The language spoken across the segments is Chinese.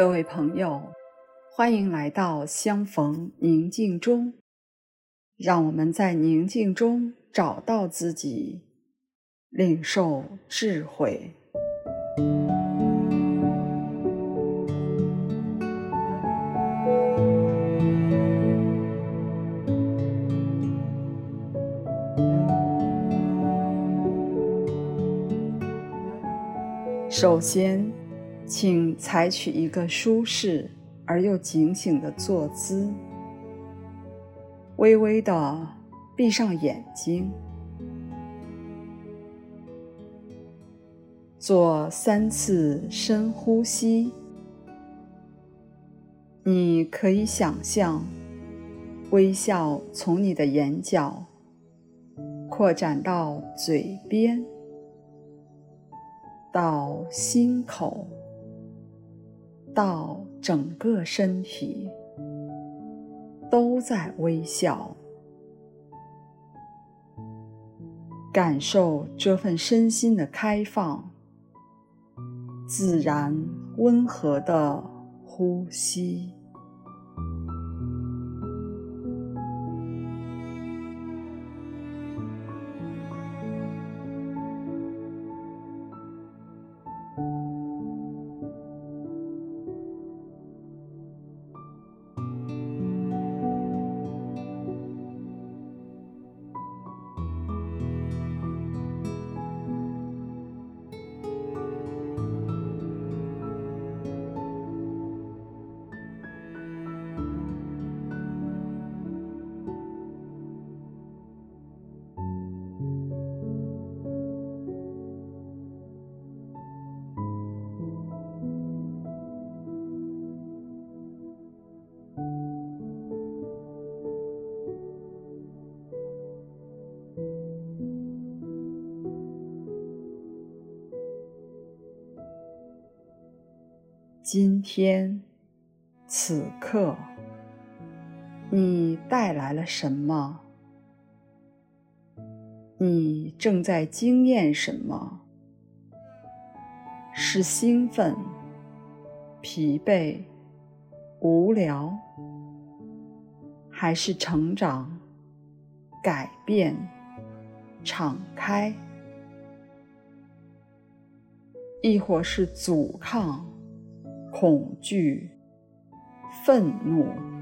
各位朋友，欢迎来到相逢宁静中，让我们在宁静中找到自己，领受智慧。首先，请采取一个舒适而又警醒的坐姿，微微地闭上眼睛，做三次深呼吸。你可以想象，微笑从你的眼角扩展到嘴边，到心口。到整个身体都在微笑，感受这份身心的开放，自然温和的呼吸。今天，此刻，你带来了什么？你正在经验什么？是兴奋、疲惫、无聊，还是成长、改变、敞开，亦或是阻抗？恐惧、愤怒。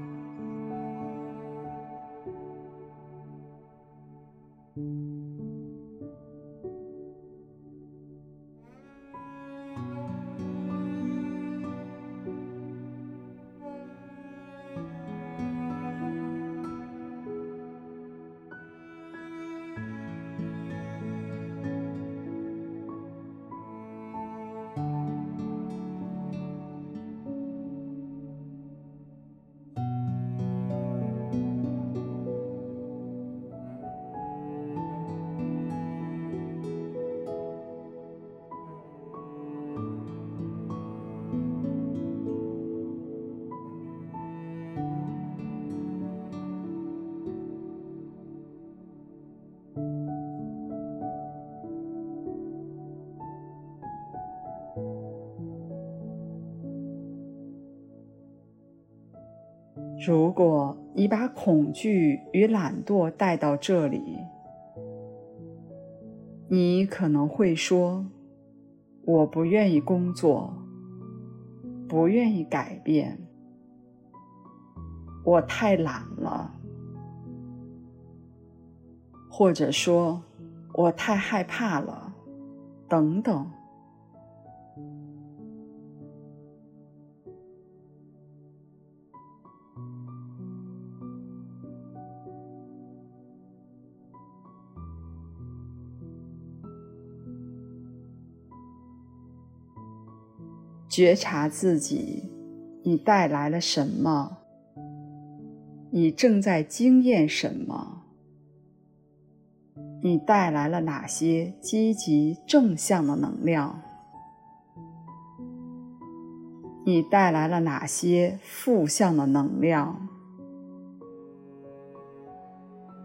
如果你把恐惧与懒惰带到这里，你可能会说：“我不愿意工作，不愿意改变，我太懒了。”或者说：“我太害怕了。”等等。觉察自己，你带来了什么？你正在经验什么？你带来了哪些积极正向的能量？你带来了哪些负向的能量？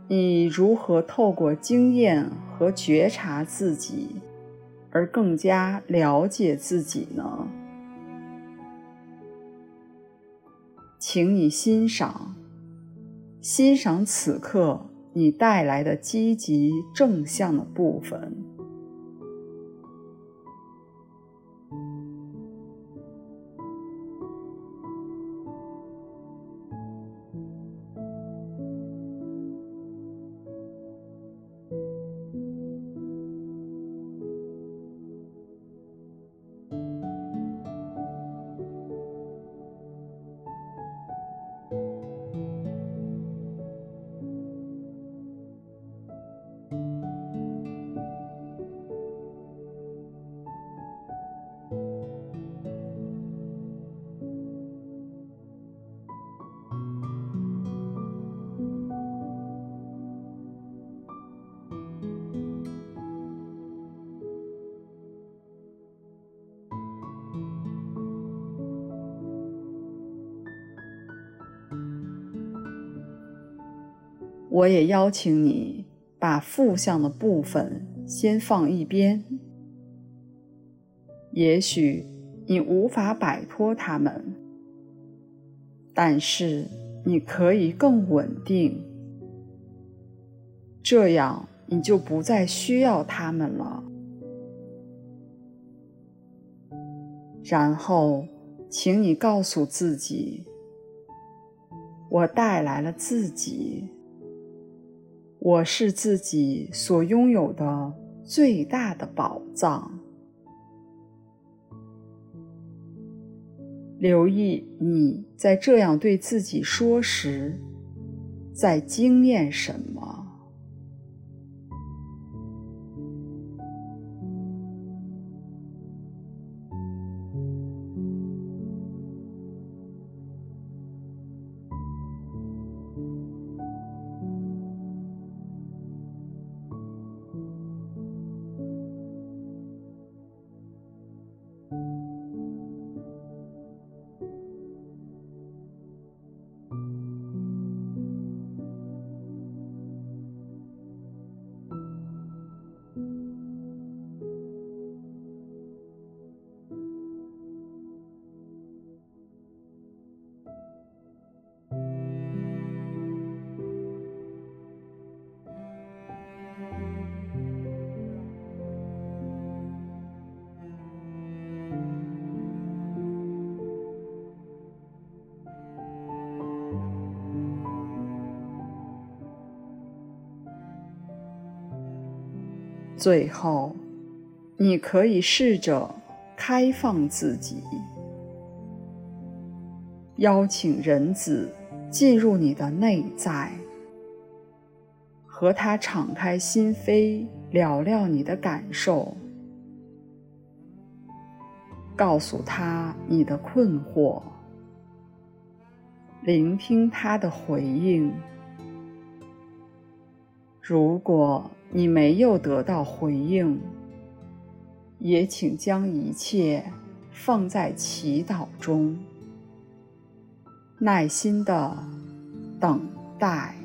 你如何透过经验和觉察自己，而更加了解自己呢？请你欣赏，欣赏此刻你带来的积极正向的部分。我也邀请你把负向的部分先放一边。也许你无法摆脱它们，但是你可以更稳定，这样你就不再需要它们了。然后，请你告诉自己：“我带来了自己。”我是自己所拥有的最大的宝藏。留意你在这样对自己说时，在经验什么。最后，你可以试着开放自己，邀请人子进入你的内在，和他敞开心扉，聊聊你的感受，告诉他你的困惑，聆听他的回应。如果你没有得到回应，也请将一切放在祈祷中，耐心的等待。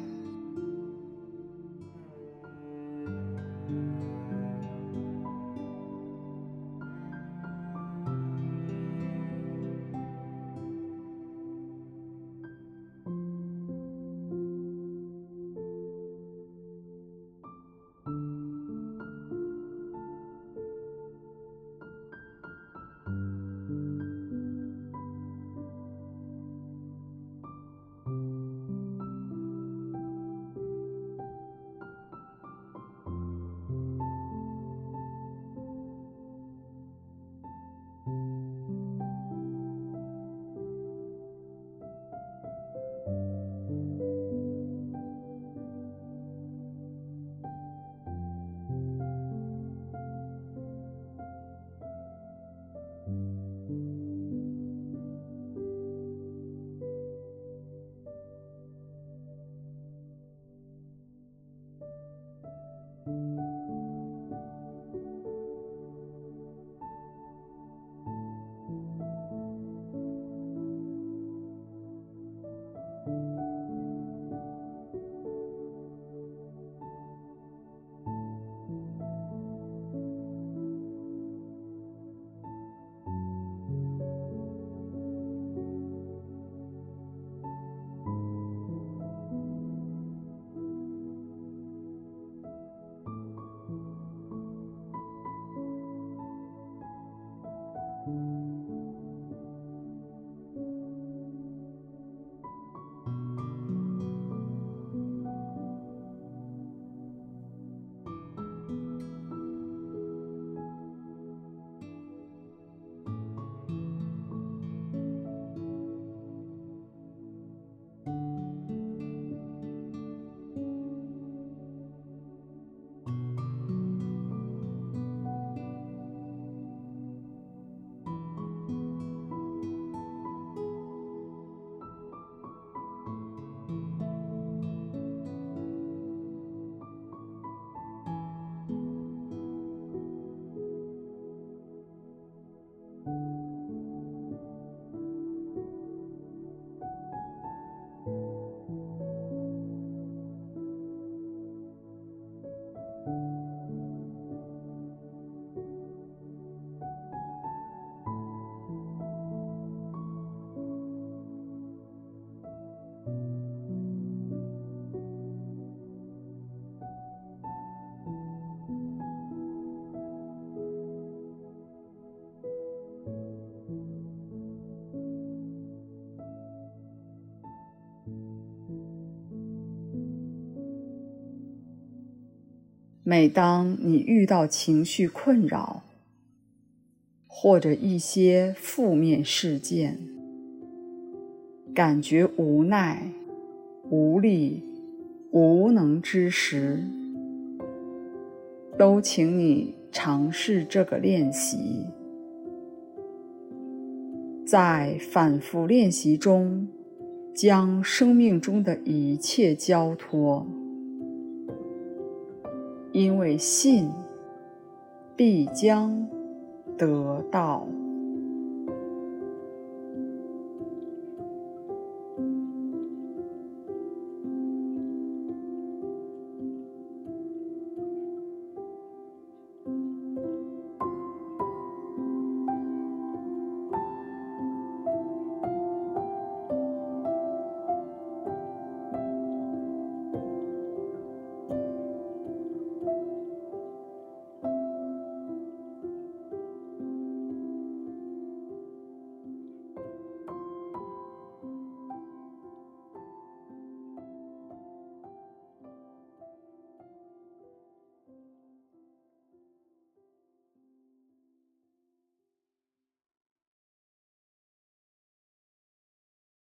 每当你遇到情绪困扰，或者一些负面事件，感觉无奈、无力、无能之时，都请你尝试这个练习。在反复练习中，将生命中的一切交托，因为信必将得到。